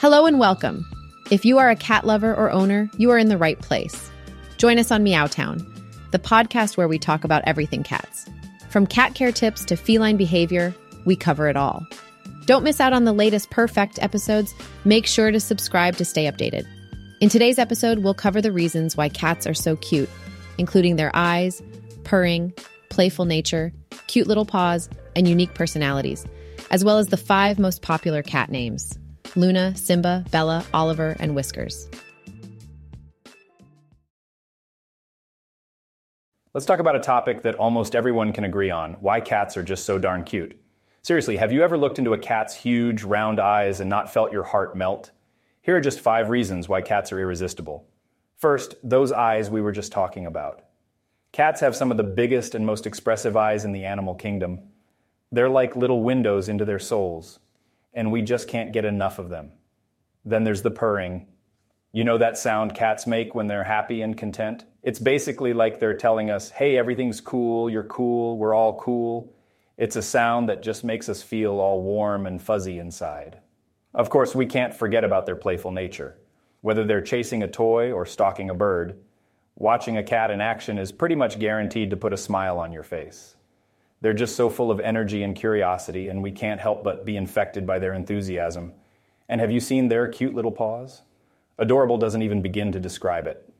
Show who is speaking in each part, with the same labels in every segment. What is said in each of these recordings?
Speaker 1: Hello and welcome. If you are a cat lover or owner, you are in the right place. Join us on Meow Town, the podcast where we talk about everything cats. From cat care tips to feline behavior, we cover it all. Don't miss out on the latest perfect episodes. Make sure to subscribe to stay updated. In today's episode, we'll cover the reasons why cats are so cute, including their eyes, purring, playful nature, cute little paws, and unique personalities, as well as the five most popular cat names. Luna, Simba, Bella, Oliver, and Whiskers.
Speaker 2: Let's talk about a topic that almost everyone can agree on why cats are just so darn cute. Seriously, have you ever looked into a cat's huge, round eyes and not felt your heart melt? Here are just five reasons why cats are irresistible. First, those eyes we were just talking about. Cats have some of the biggest and most expressive eyes in the animal kingdom. They're like little windows into their souls and we just can't get enough of them. Then there's the purring. You know that sound cats make when they're happy and content? It's basically like they're telling us, hey, everything's cool, you're cool, we're all cool. It's a sound that just makes us feel all warm and fuzzy inside. Of course, we can't forget about their playful nature. Whether they're chasing a toy or stalking a bird, watching a cat in action is pretty much guaranteed to put a smile on your face. They're just so full of energy and curiosity, and we can't help but be infected by their enthusiasm. And have you seen their cute little paws? Adorable doesn't even begin to describe it.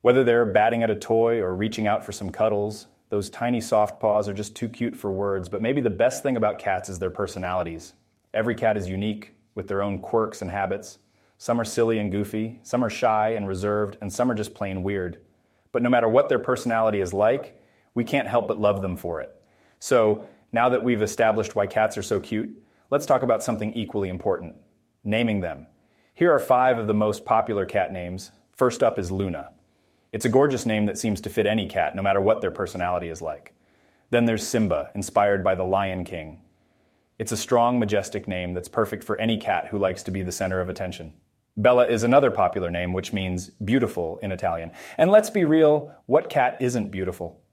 Speaker 2: Whether they're batting at a toy or reaching out for some cuddles, those tiny soft paws are just too cute for words. But maybe the best thing about cats is their personalities. Every cat is unique with their own quirks and habits. Some are silly and goofy, some are shy and reserved, and some are just plain weird. But no matter what their personality is like, we can't help but love them for it. So now that we've established why cats are so cute, let's talk about something equally important naming them. Here are five of the most popular cat names. First up is Luna. It's a gorgeous name that seems to fit any cat, no matter what their personality is like. Then there's Simba, inspired by the Lion King. It's a strong, majestic name that's perfect for any cat who likes to be the center of attention. Bella is another popular name, which means beautiful in Italian. And let's be real, what cat isn't beautiful?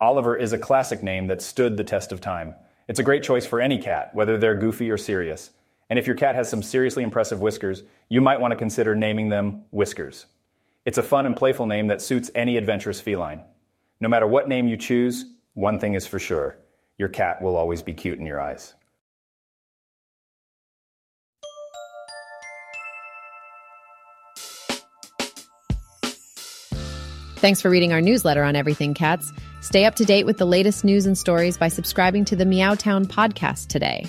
Speaker 2: Oliver is a classic name that stood the test of time. It's a great choice for any cat, whether they're goofy or serious. And if your cat has some seriously impressive whiskers, you might want to consider naming them Whiskers. It's a fun and playful name that suits any adventurous feline. No matter what name you choose, one thing is for sure your cat will always be cute in your eyes.
Speaker 1: Thanks for reading our newsletter on everything cats. Stay up to date with the latest news and stories by subscribing to the Meow Town podcast today.